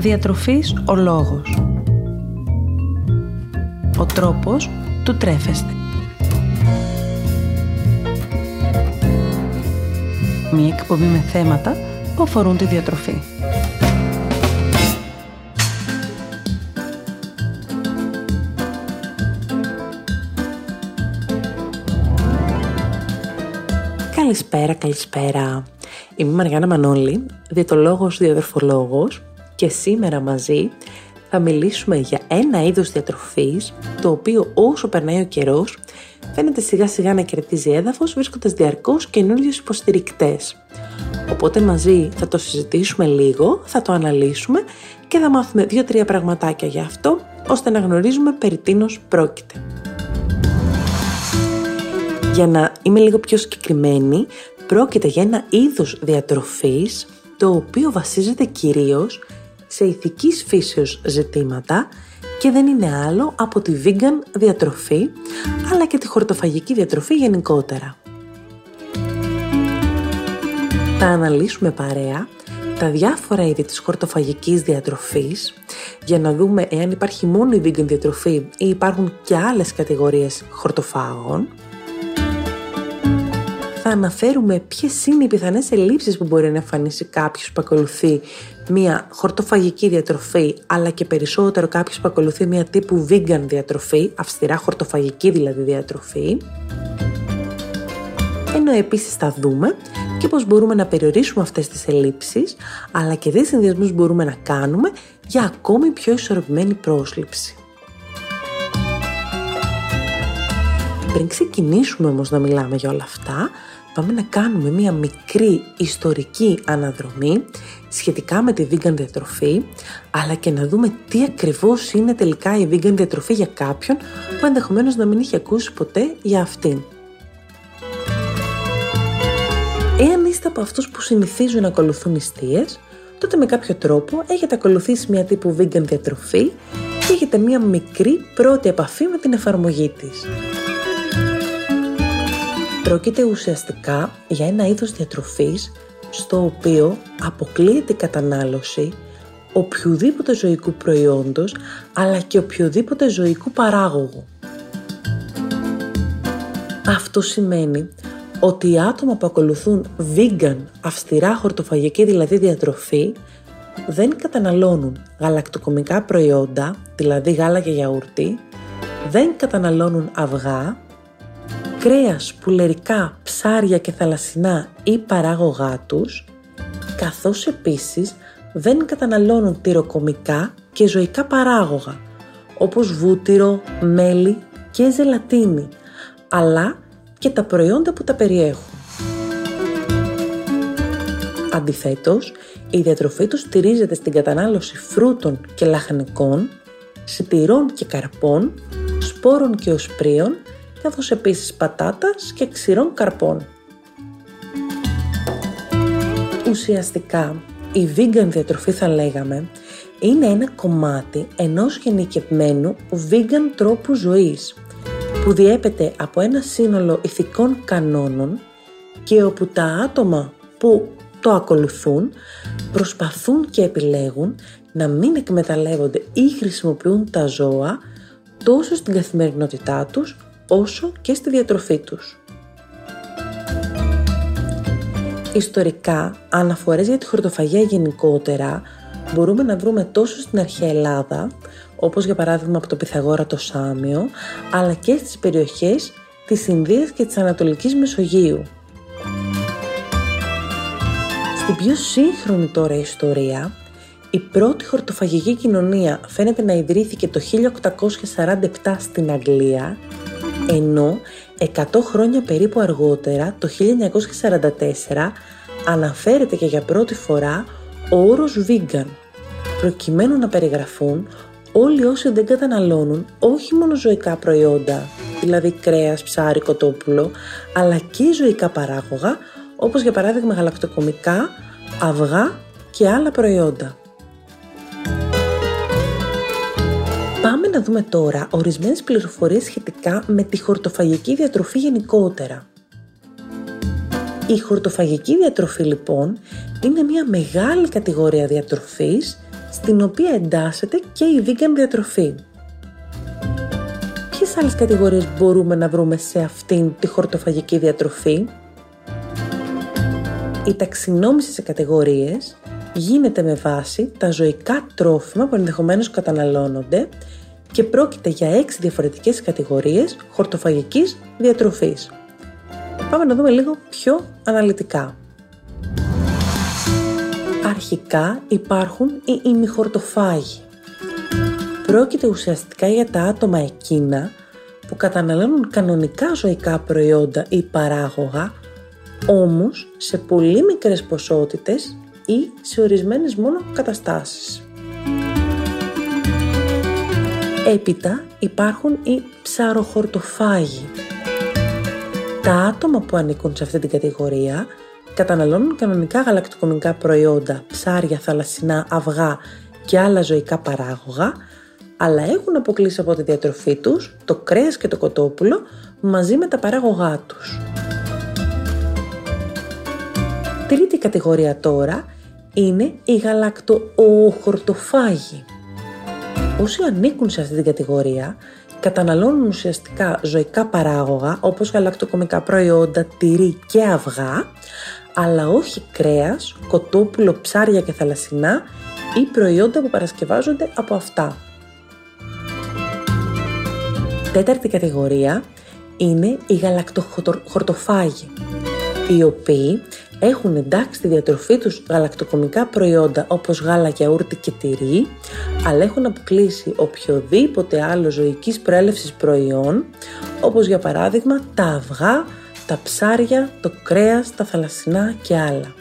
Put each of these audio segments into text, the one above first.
Διατροφής ο λόγος. Ο τρόπος του τρέφεστε. Μία εκπομπή με θέματα που αφορούν τη διατροφή. Καλησπέρα, καλησπέρα. Είμαι η Μαριάννα Μανώλη, διαιτολόγος, διαδερφολόγος και σήμερα μαζί θα μιλήσουμε για ένα είδος διατροφής το οποίο όσο περνάει ο καιρός φαίνεται σιγά σιγά να κερδίζει έδαφος βρίσκοντας διαρκώς καινούριου υποστηρικτές. Οπότε μαζί θα το συζητήσουμε λίγο, θα το αναλύσουμε και θα μάθουμε δύο-τρία πραγματάκια για αυτό ώστε να γνωρίζουμε περί τίνος πρόκειται. Για να είμαι λίγο πιο συγκεκριμένη, πρόκειται για ένα είδος διατροφής το οποίο βασίζεται κυρίως σε ηθικής φύσεως ζητήματα και δεν είναι άλλο από τη vegan διατροφή αλλά και τη χορτοφαγική διατροφή γενικότερα. Θα αναλύσουμε παρέα τα διάφορα είδη της χορτοφαγικής διατροφής για να δούμε εάν υπάρχει μόνο η vegan διατροφή ή υπάρχουν και άλλες κατηγορίες χορτοφάγων θα αναφέρουμε ποιες είναι οι πιθανές ελλείψεις που μπορεί να εμφανίσει κάποιος που ακολουθεί μια χορτοφαγική διατροφή αλλά και περισσότερο κάποιος που ακολουθεί μια τύπου vegan διατροφή, αυστηρά χορτοφαγική δηλαδή διατροφή. Ενώ επίσης θα δούμε και πώς μπορούμε να περιορίσουμε αυτές τις ελλείψεις αλλά και τι συνδυασμούς μπορούμε να κάνουμε για ακόμη πιο ισορροπημένη πρόσληψη. Πριν ξεκινήσουμε όμως να μιλάμε για όλα αυτά, πάμε να κάνουμε μία μικρή ιστορική αναδρομή σχετικά με τη vegan διατροφή, αλλά και να δούμε τι ακριβώς είναι τελικά η vegan διατροφή για κάποιον που ενδεχομένως να μην είχε ακούσει ποτέ για αυτήν. Εάν είστε από αυτούς που συνηθίζουν να ακολουθούν νηστείες, τότε με κάποιο τρόπο έχετε ακολουθήσει μια τύπου vegan διατροφή και έχετε μια μικρή πρώτη επαφή με την εφαρμογή της. Πρόκειται ουσιαστικά για ένα είδος διατροφής στο οποίο αποκλείεται η κατανάλωση οποιοδήποτε ζωικού προϊόντος αλλά και οποιοδήποτε ζωικού παράγωγου. Αυτό σημαίνει ότι οι άτομα που ακολουθούν vegan, αυστηρά χορτοφαγική δηλαδή διατροφή, δεν καταναλώνουν γαλακτοκομικά προϊόντα, δηλαδή γάλα και γιαούρτι, δεν καταναλώνουν αυγά, κρέας, πουλερικά, ψάρια και θαλασσινά ή παράγωγά τους, καθώς επίσης δεν καταναλώνουν τυροκομικά και ζωικά παράγωγα, όπως βούτυρο, μέλι και ζελατίνη, αλλά και τα προϊόντα που τα περιέχουν. Αντιθέτως, η διατροφή τους στηρίζεται στην κατανάλωση φρούτων και λαχανικών, σιτηρών και καρπών, σπόρων και οσπρίων καθώς επίσης πατάτας και ξηρών καρπών. Ουσιαστικά, η vegan διατροφή θα λέγαμε είναι ένα κομμάτι ενός γενικευμένου vegan τρόπου ζωής που διέπεται από ένα σύνολο ηθικών κανόνων και όπου τα άτομα που το ακολουθούν προσπαθούν και επιλέγουν να μην εκμεταλλεύονται ή χρησιμοποιούν τα ζώα τόσο στην καθημερινότητά τους όσο και στη διατροφή τους. Ιστορικά, αναφορές για τη χορτοφαγία γενικότερα μπορούμε να βρούμε τόσο στην αρχαία Ελλάδα, όπως για παράδειγμα από το Πυθαγόρα το Σάμιο, αλλά και στις περιοχές της Ινδίας και της Ανατολικής Μεσογείου. Στην πιο σύγχρονη τώρα ιστορία, η πρώτη χορτοφαγική κοινωνία φαίνεται να ιδρύθηκε το 1847 στην Αγγλία ενώ 100 χρόνια περίπου αργότερα, το 1944, αναφέρεται και για πρώτη φορά ο όρος vegan, προκειμένου να περιγραφούν όλοι όσοι δεν καταναλώνουν όχι μόνο ζωικά προϊόντα, δηλαδή κρέας, ψάρι, κοτόπουλο, αλλά και ζωικά παράγωγα, όπως για παράδειγμα γαλακτοκομικά, αυγά και άλλα προϊόντα. Να δούμε τώρα ορισμένες πληροφορίες σχετικά με τη χορτοφαγική διατροφή γενικότερα. Η χορτοφαγική διατροφή λοιπόν είναι μια μεγάλη κατηγορία διατροφής στην οποία εντάσσεται και η vegan διατροφή. Ποιες άλλες κατηγορίες μπορούμε να βρούμε σε αυτήν τη χορτοφαγική διατροφή; Η ταξινόμηση σε κατηγορίες γίνεται με βάση τα ζωικά τρόφιμα που ενδεχομένως καταναλώνονται και πρόκειται για έξι διαφορετικές κατηγορίες χορτοφαγικής διατροφής. Πάμε να δούμε λίγο πιο αναλυτικά. Αρχικά υπάρχουν οι ημιχορτοφάγοι. Πρόκειται ουσιαστικά για τα άτομα εκείνα που καταναλώνουν κανονικά ζωικά προϊόντα ή παράγωγα, όμως σε πολύ μικρές ποσότητες ή σε ορισμένες μόνο καταστάσεις. Έπειτα υπάρχουν οι ψαροχορτοφάγοι. Τα άτομα που ανήκουν σε αυτή την κατηγορία καταναλώνουν κανονικά γαλακτοκομικά προϊόντα, ψάρια, θαλασσινά, αυγά και άλλα ζωικά παράγωγα, αλλά έχουν αποκλείσει από τη διατροφή τους το κρέας και το κοτόπουλο μαζί με τα παράγωγά τους. Τρίτη κατηγορία τώρα είναι οι γαλακτοοχορτοφάγοι. Όσοι ανήκουν σε αυτή την κατηγορία καταναλώνουν ουσιαστικά ζωικά παράγωγα όπως γαλακτοκομικά προϊόντα, τυρί και αυγά, αλλά όχι κρέας, κοτόπουλο, ψάρια και θαλασσινά ή προϊόντα που παρασκευάζονται από αυτά. Τέταρτη κατηγορία είναι οι γαλακτοχορτοφάγοι, οι οποίοι έχουν εντάξει στη διατροφή τους γαλακτοκομικά προϊόντα όπως γάλα, γιαούρτι και τυρί, αλλά έχουν αποκλείσει οποιοδήποτε άλλο ζωικής προέλευσης προϊόν, όπως για παράδειγμα τα αυγά, τα ψάρια, το κρέας, τα θαλασσινά και άλλα.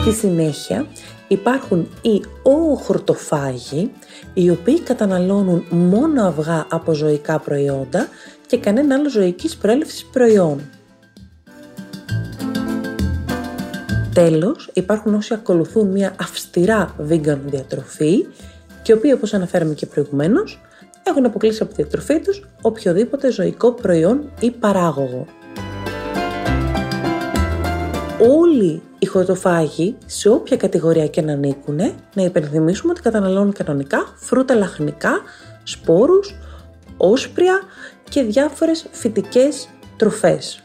Στη συνέχεια υπάρχουν οι οοχορτοφάγοι, οι οποίοι καταναλώνουν μόνο αυγά από ζωικά προϊόντα και κανένα άλλο ζωικής προέλευσης προϊόν. Τέλος, υπάρχουν όσοι ακολουθούν μια αυστηρά vegan διατροφή και οι οποίοι όπως αναφέραμε και προηγουμένως έχουν αποκλείσει από τη διατροφή τους οποιοδήποτε ζωικό προϊόν ή παράγωγο. Όλοι οι χορτοφάγοι, σε όποια κατηγορία και να ανήκουν, να υπενθυμίσουμε ότι καταναλώνουν κανονικά φρούτα λαχνικά, σπόρους, όσπρια και διάφορες φυτικές τροφές.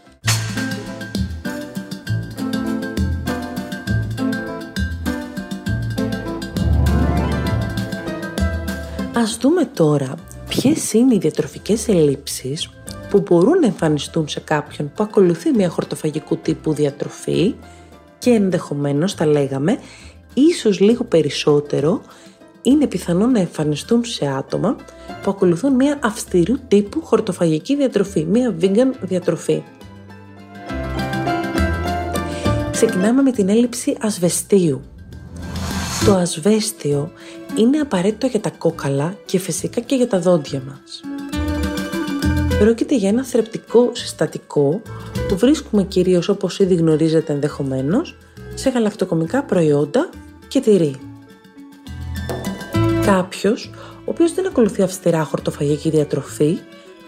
Ας δούμε τώρα ποιες είναι οι διατροφικές ελλείψεις που μπορούν να εμφανιστούν σε κάποιον που ακολουθεί μια χορτοφαγικού τύπου διατροφή και ενδεχομένως, τα λέγαμε, ίσως λίγο περισσότερο είναι πιθανό να εμφανιστούν σε άτομα που ακολουθούν μια αυστηρού τύπου χορτοφαγική διατροφή, μια vegan διατροφή. Ξεκινάμε με την έλλειψη ασβεστίου. Το ασβέστιο είναι απαραίτητο για τα κόκαλα και φυσικά και για τα δόντια μας. Πρόκειται για ένα θρεπτικό συστατικό που βρίσκουμε κυρίως όπως ήδη γνωρίζετε ενδεχομένως σε γαλακτοκομικά προϊόντα και τυρί. Κάποιος, ο οποίος δεν ακολουθεί αυστηρά χορτοφαγική διατροφή,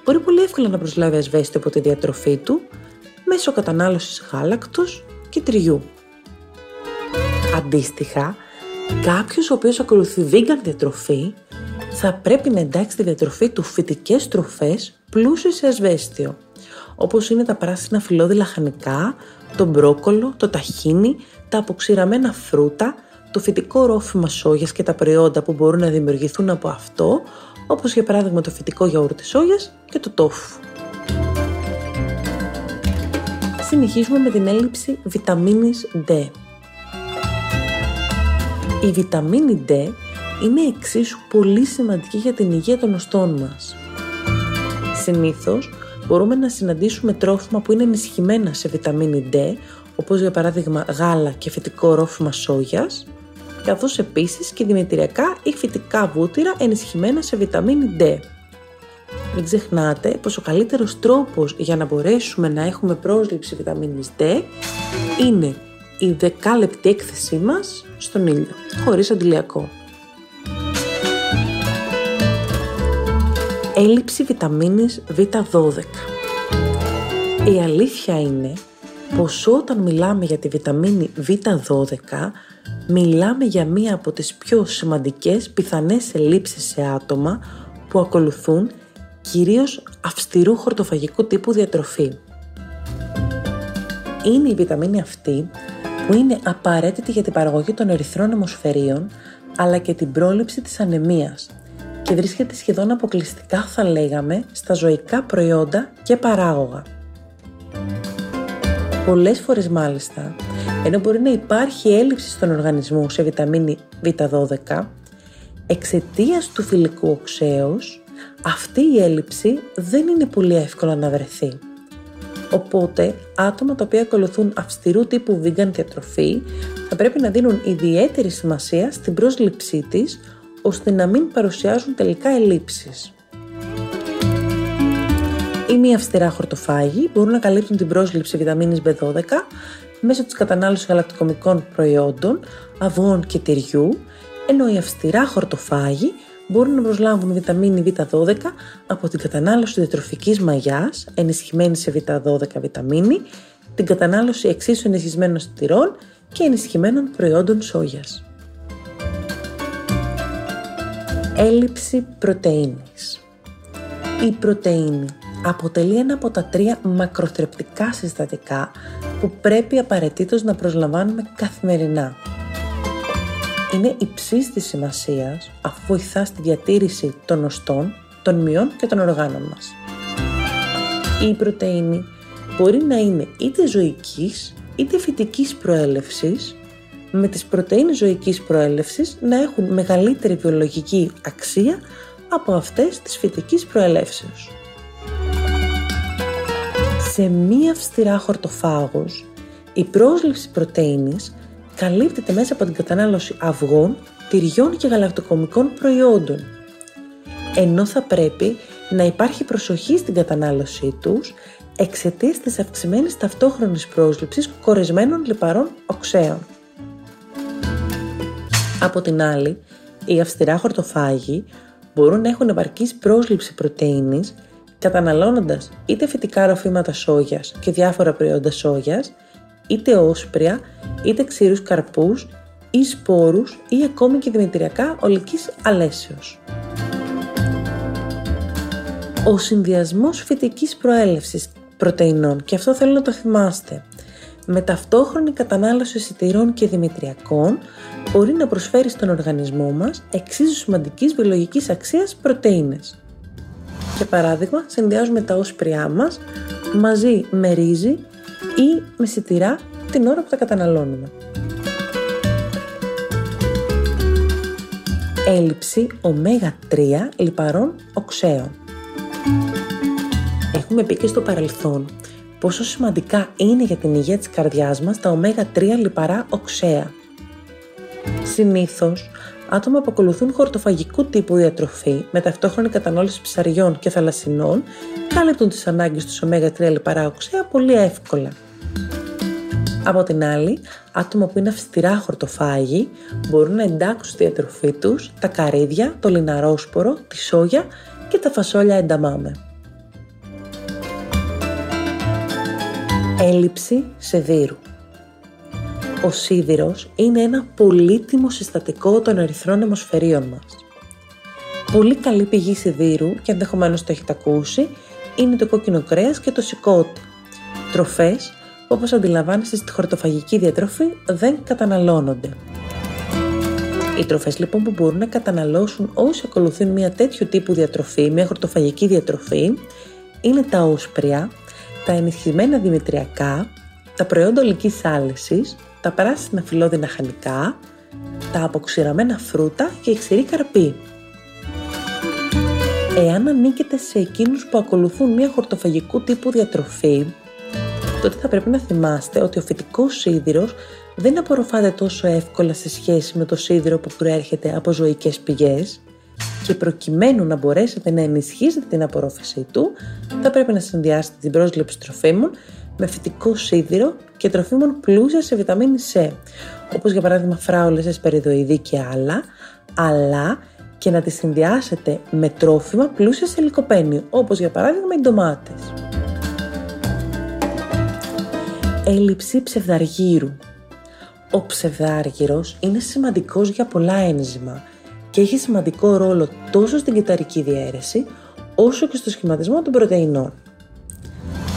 μπορεί πολύ εύκολα να προσλάβει ασβέστιο από τη διατροφή του μέσω κατανάλωσης γάλακτος και τριού. Αντίστοιχα, Κάποιος ο οποίος ακολουθεί vegan διατροφή θα πρέπει να εντάξει στη διατροφή του φυτικές τροφές πλούσιες σε ασβέστιο, όπως είναι τα πράσινα φυλλώδη λαχανικά, το μπρόκολο, το ταχίνι, τα αποξηραμένα φρούτα, το φυτικό ρόφημα σόγιας και τα προϊόντα που μπορούν να δημιουργηθούν από αυτό, όπως για παράδειγμα το φυτικό γιαούρτι σόγιας και το τόφου. Συνεχίζουμε με την έλλειψη βιταμίνης D. Η βιταμίνη D είναι εξίσου πολύ σημαντική για την υγεία των οστών μας. Συνήθως μπορούμε να συναντήσουμε τρόφιμα που είναι ενισχυμένα σε βιταμίνη D, όπως για παράδειγμα γάλα και φυτικό ρόφημα σόγιας, καθώς επίσης και δημητριακά ή φυτικά βούτυρα ενισχυμένα σε βιταμίνη D. Μην ξεχνάτε πως ο καλύτερος τρόπος για να μπορέσουμε να έχουμε πρόσληψη βιταμίνης D είναι η δεκάλεπτη έκθεσή μας στον ήλιο, χωρίς αντιλιακό. Έλλειψη βιταμίνης Β12 Η αλήθεια είναι πως όταν μιλάμε για τη βιταμίνη Β12 μιλάμε για μία από τις πιο σημαντικές πιθανές ελλείψεις σε άτομα που ακολουθούν κυρίως αυστηρού χορτοφαγικού τύπου διατροφή. Είναι η βιταμίνη αυτή που είναι απαραίτητη για την παραγωγή των ερυθρών αιμοσφαιρίων αλλά και την πρόληψη της ανεμίας και βρίσκεται σχεδόν αποκλειστικά θα λέγαμε στα ζωικά προϊόντα και παράγωγα. Πολλές φορές μάλιστα, ενώ μπορεί να υπάρχει έλλειψη στον οργανισμό σε βιταμίνη Β12, εξαιτίας του φιλικού οξέως, αυτή η έλλειψη δεν είναι πολύ εύκολα να βρεθεί. Οπότε, άτομα τα οποία ακολουθούν αυστηρού τύπου vegan διατροφή θα πρέπει να δίνουν ιδιαίτερη σημασία στην πρόσληψή της, ώστε να μην παρουσιάζουν τελικά ελλείψεις. Οι μη αυστηρά χορτοφάγοι μπορούν να καλύπτουν την πρόσληψη βιταμίνης B12 μέσω της κατανάλωσης γαλακτοκομικών προϊόντων, αυγών και τυριού, ενώ οι αυστηρά χορτοφάγοι μπορούν να προσλάβουν βιταμίνη Β12 από την κατανάλωση διατροφικής μαγιάς, ενισχυμένη σε Β12 βιταμίνη, την κατανάλωση εξίσου ενισχυμένων στηρών και ενισχυμένων προϊόντων σόγιας. Έλλειψη πρωτεΐνης Η πρωτεΐνη αποτελεί ένα από τα τρία μακροθρεπτικά συστατικά που πρέπει απαραίτητος να προσλαμβάνουμε καθημερινά. Είναι υψής της σημασίας αφού βοηθά στη διατήρηση των οστών, των μειών και των οργάνων μας. Η πρωτεΐνη μπορεί να είναι είτε ζωικής είτε φυτικής προέλευσης με τις πρωτεΐνες ζωικής προέλευσης να έχουν μεγαλύτερη βιολογική αξία από αυτές της φυτικής προελεύσεως σε μία αυστηρά χορτοφάγος, η πρόσληψη πρωτεΐνης καλύπτεται μέσα από την κατανάλωση αυγών, τυριών και γαλακτοκομικών προϊόντων. Ενώ θα πρέπει να υπάρχει προσοχή στην κατανάλωσή τους εξαιτίας της αυξημένης ταυτόχρονης πρόσληψης κορεσμένων λιπαρών οξέων. Από την άλλη, οι αυστηρά χορτοφάγοι μπορούν να έχουν επαρκής πρόσληψη πρωτεΐνης καταναλώνοντας είτε φυτικά ροφήματα σόγιας και διάφορα προϊόντα σόγιας, είτε όσπρια, είτε ξηρούς καρπούς ή σπόρους ή ακόμη και δημητριακά ολικής αλέσεως. Ο συνδυασμός φυτικής προέλευσης πρωτεϊνών, και αυτό θέλω να το θυμάστε, με ταυτόχρονη κατανάλωση σιτηρών και δημητριακών μπορεί να προσφέρει στον οργανισμό μας εξίσου σημαντικής βιολογικής αξίας πρωτεΐνες. Για παράδειγμα, συνδυάζουμε τα όσπριά μας μαζί με ρύζι ή με σιτηρά την ώρα που τα καταναλώνουμε. Έλλειψη ω3 λιπαρών οξέων. Έχουμε πει και στο παρελθόν πόσο σημαντικά είναι για την υγεία της καρδιάς μας τα ω3 λιπαρά οξέα. Συνήθως, άτομα που ακολουθούν χορτοφαγικού τύπου διατροφή με ταυτόχρονη κατανάλωση ψαριών και θαλασσινών κάλυπτουν τις ανάγκες του ω3 λιπαρά οξέα πολύ εύκολα. Από την άλλη, άτομα που είναι αυστηρά χορτοφάγοι μπορούν να εντάξουν στη διατροφή τους τα καρύδια, το λιναρόσπορο, τη σόγια και τα φασόλια ενταμάμε. Έλλειψη σεδίρου ο σίδηρος είναι ένα πολύτιμο συστατικό των ερυθρών αιμοσφαιρίων μας. Πολύ καλή πηγή σιδήρου, και ενδεχομένως το έχετε ακούσει, είναι το κόκκινο κρέας και το σικότι. Τροφές που όπως αντιλαμβάνεστε στη χορτοφαγική διατροφή δεν καταναλώνονται. Οι τροφές λοιπόν που μπορούν να καταναλώσουν όσοι ακολουθούν μια τέτοιου τύπου διατροφή, μια χορτοφαγική διατροφή, είναι τα όσπρια, τα ενισχυμένα δημητριακά, τα προϊόντα ολικής άλεσης, τα πράσινα φυλλώδινα χανικά, τα αποξηραμένα φρούτα και η ξηρή καρπή. Εάν ανήκετε σε εκείνους που ακολουθούν μια χορτοφαγικού τύπου διατροφή, τότε θα πρέπει να θυμάστε ότι ο φυτικός σίδηρος δεν απορροφάται τόσο εύκολα σε σχέση με το σίδηρο που προέρχεται από ζωικές πηγές και προκειμένου να μπορέσετε να ενισχύσετε την απορρόφησή του, θα πρέπει να συνδυάσετε την πρόσληψη τροφίμων με φυτικό σίδηρο και τροφίμων πλούσια σε βιταμίνη C, όπως για παράδειγμα φράουλες, εσπεριδοειδή και άλλα, αλλά και να τις συνδυάσετε με τρόφιμα πλούσια σε λικοπένιο, όπως για παράδειγμα οι ντομάτες. Έλλειψη ψευδαργύρου. Ο ψευδάργυρος είναι σημαντικός για πολλά ένζημα και έχει σημαντικό ρόλο τόσο στην κυταρική διαίρεση όσο και στο σχηματισμό των πρωτεϊνών.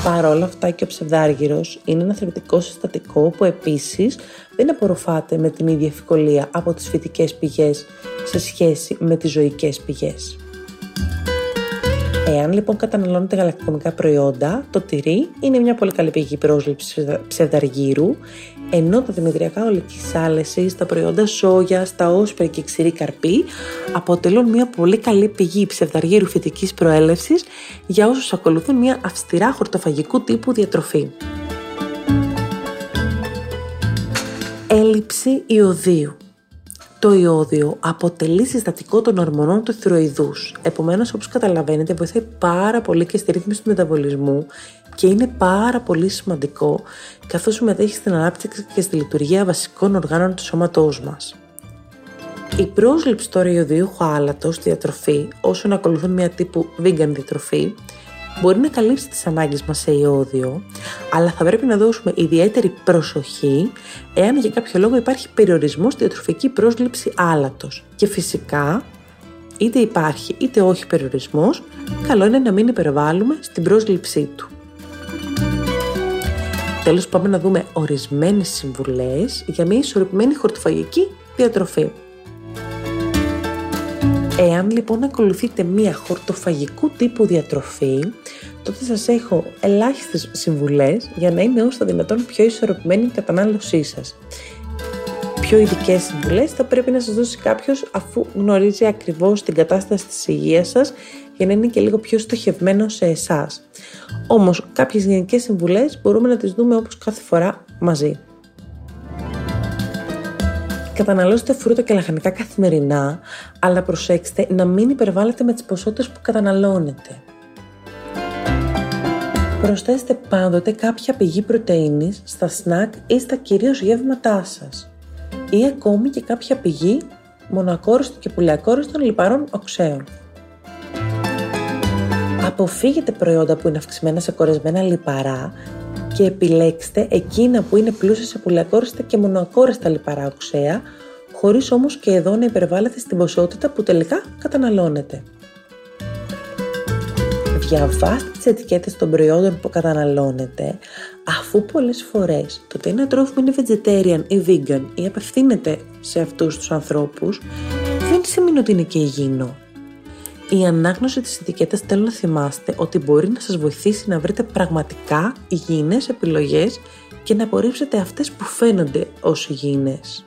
Παρ' όλα αυτά και ο ψευδάργυρος είναι ένα θρεπτικό συστατικό που επίσης δεν απορροφάται με την ίδια ευκολία από τις φυτικές πηγές σε σχέση με τις ζωικές πηγές. Εάν λοιπόν καταναλώνετε γαλακτοκομικά προϊόντα, το τυρί είναι μια πολύ καλή πηγή πρόσληψης ψευδαργύρου, ενώ τα δημητριακά ολικής άλεσης, τα προϊόντα σόγια, τα όσπρια και ξηρή καρπή αποτελούν μια πολύ καλή πηγή ψευδαργύρου φυτικής προέλευσης για όσους ακολουθούν μια αυστηρά χορτοφαγικού τύπου διατροφή. Έλλειψη ιωδίου το ιόδιο αποτελεί συστατικό των ορμονών του θηροειδούς. Επομένως, όπως καταλαβαίνετε, βοηθάει πάρα πολύ και στη ρύθμιση του μεταβολισμού και είναι πάρα πολύ σημαντικό καθώς συμμετέχει στην ανάπτυξη και στη λειτουργία βασικών οργάνων του σώματός μας. Η πρόσληψη τώρα ιωδίου άλατος στη διατροφή, όσων ακολουθούν μια τύπου vegan διατροφή, μπορεί να καλύψει τις ανάγκες μας σε ιόδιο, αλλά θα πρέπει να δώσουμε ιδιαίτερη προσοχή εάν για κάποιο λόγο υπάρχει περιορισμός στη διατροφική πρόσληψη άλατος. Και φυσικά, είτε υπάρχει είτε όχι περιορισμός, καλό είναι να μην υπερβάλλουμε στην πρόσληψή του. Τέλος πάμε να δούμε ορισμένες συμβουλές για μια ισορροπημένη χορτοφαγική διατροφή. Εάν λοιπόν ακολουθείτε μία χορτοφαγικού τύπου διατροφή, τότε σας έχω ελάχιστες συμβουλές για να είναι όσο το δυνατόν πιο ισορροπημένη η κατανάλωσή σας. Πιο ειδικές συμβουλές θα πρέπει να σας δώσει κάποιος αφού γνωρίζει ακριβώς την κατάσταση της υγείας σας για να είναι και λίγο πιο στοχευμένο σε εσάς. Όμως κάποιες γενικές συμβουλές μπορούμε να τις δούμε όπως κάθε φορά μαζί. Καταναλώστε φρούτα και λαχανικά καθημερινά, αλλά προσέξτε να μην υπερβάλλετε με τις ποσότητες που καταναλώνετε. Προσθέστε πάντοτε κάποια πηγή πρωτεΐνης στα σνακ ή στα κυρίως γεύματά σας ή ακόμη και κάποια πηγή μονακόριστων και πουλιακόριστων λιπαρών οξέων. Αποφύγετε προϊόντα που είναι αυξημένα σε κορεσμένα λιπαρά και επιλέξτε εκείνα που είναι πλούσια σε πουλιακόριστα και μονοακόριστα λιπαρά οξέα, χωρίς όμως και εδώ να υπερβάλλετε στην ποσότητα που τελικά καταναλώνετε. Διαβάστε τις ετικέτες των προϊόντων που καταναλώνετε, αφού πολλές φορές το ότι ένα τρόφιμο είναι vegetarian ή vegan ή απευθύνεται σε αυτούς τους ανθρώπους, δεν σημαίνει ότι είναι και υγιεινό. Η ανάγνωση της ετικέτας θέλω να θυμάστε ότι μπορεί να σας βοηθήσει να βρείτε πραγματικά υγιεινές επιλογές και να απορρίψετε αυτές που φαίνονται ως υγιεινές.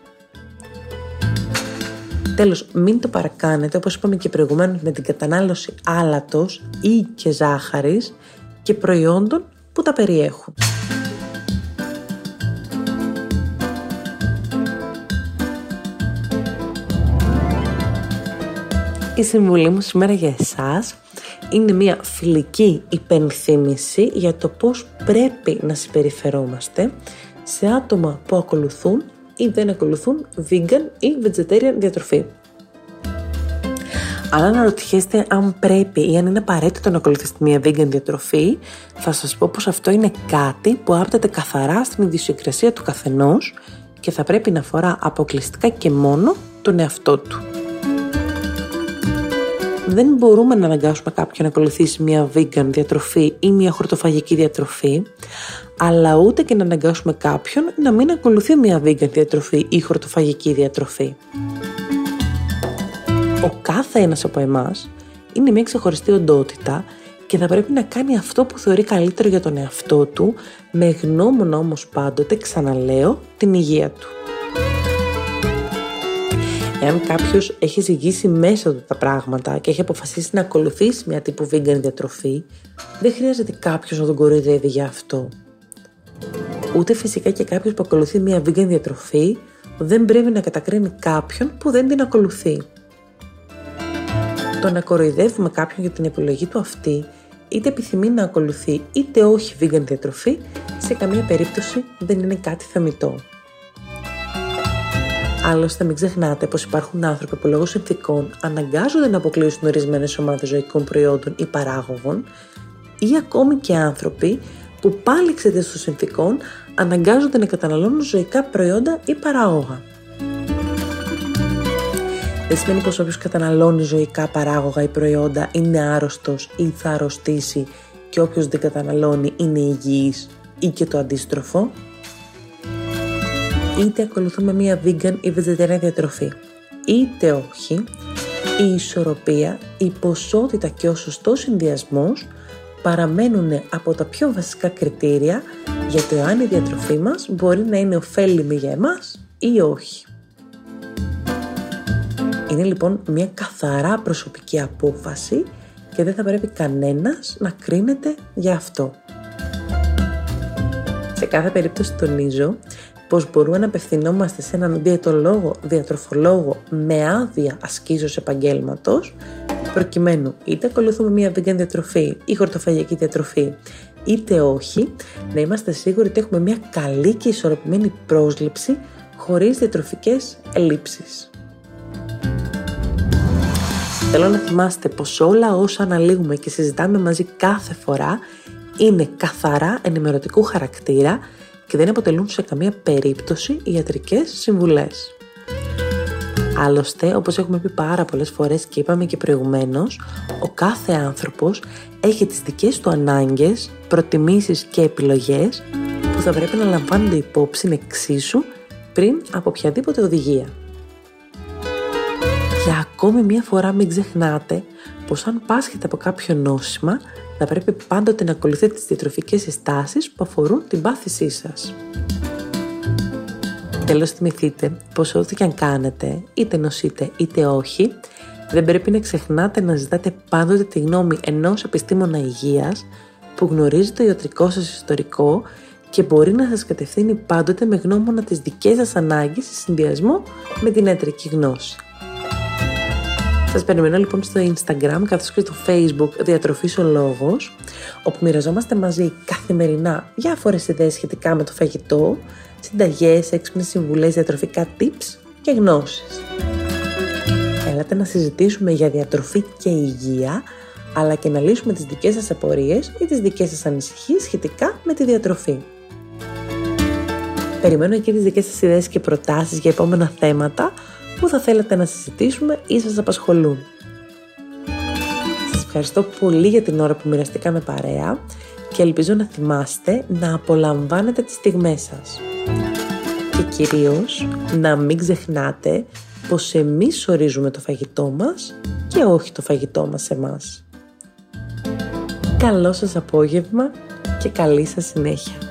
Τέλος, μην το παρακάνετε, όπως είπαμε και προηγουμένως, με την κατανάλωση άλατος ή και ζάχαρης και προϊόντων που τα περιέχουν. Η συμβουλή μου σήμερα για εσάς είναι μια φιλική υπενθύμηση για το πώς πρέπει να συμπεριφερόμαστε σε άτομα που ακολουθούν ή δεν ακολουθούν vegan ή vegetarian διατροφή. Αν αναρωτιέστε αν πρέπει ή αν είναι απαραίτητο να ακολουθήσετε μια vegan διατροφή, θα σας πω πως αυτό είναι κάτι που άπτεται καθαρά στην ιδιοσυγκρασία του καθενός και θα πρέπει να αφορά αποκλειστικά και μόνο τον εαυτό του δεν μπορούμε να αναγκάσουμε κάποιον να ακολουθήσει μια vegan διατροφή ή μια χορτοφαγική διατροφή, αλλά ούτε και να αναγκάσουμε κάποιον να μην ακολουθεί μια vegan διατροφή ή χορτοφαγική διατροφή. Ο κάθε ένας από εμάς είναι μια ξεχωριστή οντότητα και θα πρέπει να κάνει αυτό που θεωρεί καλύτερο για τον εαυτό του, με γνώμονα όμως πάντοτε, ξαναλέω, την υγεία του. Εάν κάποιος έχει ζυγίσει μέσα του τα πράγματα και έχει αποφασίσει να ακολουθήσει μια τύπου vegan διατροφή, δεν χρειάζεται κάποιος να τον κοροϊδεύει για αυτό. Ούτε φυσικά και κάποιος που ακολουθεί μια vegan διατροφή δεν πρέπει να κατακρίνει κάποιον που δεν την ακολουθεί. Το να κοροϊδεύουμε κάποιον για την επιλογή του αυτή, είτε επιθυμεί να ακολουθεί είτε όχι vegan διατροφή, σε καμία περίπτωση δεν είναι κάτι θεμητό. Άλλωστε, μην ξεχνάτε πως υπάρχουν άνθρωποι που λόγω συνθηκών αναγκάζονται να αποκλείσουν ορισμένες ομάδες ζωικών προϊόντων ή παράγωγων, ή ακόμη και άνθρωποι που πάλι εξαιτίας των συνθηκών αναγκάζονται να καταναλώνουν ζωικά προϊόντα ή παράγωγα. Δεν σημαίνει πως όποιος καταναλώνει ζωικά παράγωγα ή προϊόντα είναι άρρωστος ή θα αρρωστήσει και όποιος δεν καταναλώνει είναι υγιής ή και το αντίστροφο. Είτε ακολουθούμε μία vegan ή vegetarian διατροφή, είτε όχι, η ισορροπία, η ποσότητα και ο σωστός συνδυασμός παραμένουν από τα πιο βασικά κριτήρια για το αν η διατροφή μας μπορεί να είναι ωφέλιμη για εμάς ή όχι. Είναι λοιπόν μια καθαρά προσωπική απόφαση και δεν θα πρέπει κανένας να κρίνεται για αυτό. Σε κάθε περίπτωση τονίζω πως μπορούμε να απευθυνόμαστε σε έναν διαιτολόγο, διατροφολόγο με άδεια ασκήσεως επαγγέλματος προκειμένου είτε ακολουθούμε μια vegan διατροφή ή χορτοφαγιακή διατροφή είτε όχι, να είμαστε σίγουροι ότι έχουμε μια καλή και ισορροπημένη πρόσληψη χωρίς διατροφικές ελλείψεις. Θέλω να θυμάστε πως όλα όσα αναλύουμε και συζητάμε μαζί κάθε φορά είναι καθαρά ενημερωτικού χαρακτήρα και δεν αποτελούν σε καμία περίπτωση ιατρικές συμβουλές. Άλλωστε, όπως έχουμε πει πάρα πολλές φορές και είπαμε και προηγουμένως, ο κάθε άνθρωπος έχει τις δικές του ανάγκες, προτιμήσεις και επιλογές που θα πρέπει να λαμβάνονται υπόψη εξίσου πριν από οποιαδήποτε οδηγία. Και ακόμη μία φορά μην ξεχνάτε πως αν πάσχετε από κάποιο νόσημα θα πρέπει πάντοτε να ακολουθείτε τις διατροφικές συστάσεις που αφορούν την πάθησή σας. Τέλος θυμηθείτε πως ό,τι και αν κάνετε, είτε νοσείτε είτε όχι, δεν πρέπει να ξεχνάτε να ζητάτε πάντοτε τη γνώμη ενός επιστήμονα υγείας που γνωρίζει το ιατρικό σας ιστορικό και μπορεί να σας κατευθύνει πάντοτε με γνώμονα τις δικές σας ανάγκες σε συνδυασμό με την ιατρική γνώση. Σας περιμένω λοιπόν στο Instagram καθώς και στο Facebook Διατροφής ο Λόγος όπου μοιραζόμαστε μαζί καθημερινά διάφορες ιδέες σχετικά με το φαγητό, συνταγές, έξυπνες συμβουλές, διατροφικά tips και γνώσεις. Έλατε να συζητήσουμε για διατροφή και υγεία αλλά και να λύσουμε τις δικές σας απορίες ή τις δικές σας ανησυχίες σχετικά με τη διατροφή. Περιμένω εκεί τις δικές σας ιδέες και προτάσεις για επόμενα θέματα που θα θέλετε να συζητήσουμε ή σας απασχολούν. Σας ευχαριστώ πολύ για την ώρα που μοιραστήκαμε παρέα και ελπίζω να θυμάστε να απολαμβάνετε τις στιγμές σας. Και κυρίως να μην ξεχνάτε πως εμείς ορίζουμε το φαγητό μας και όχι το φαγητό μας εμάς. Καλό σας απόγευμα και καλή σας συνέχεια.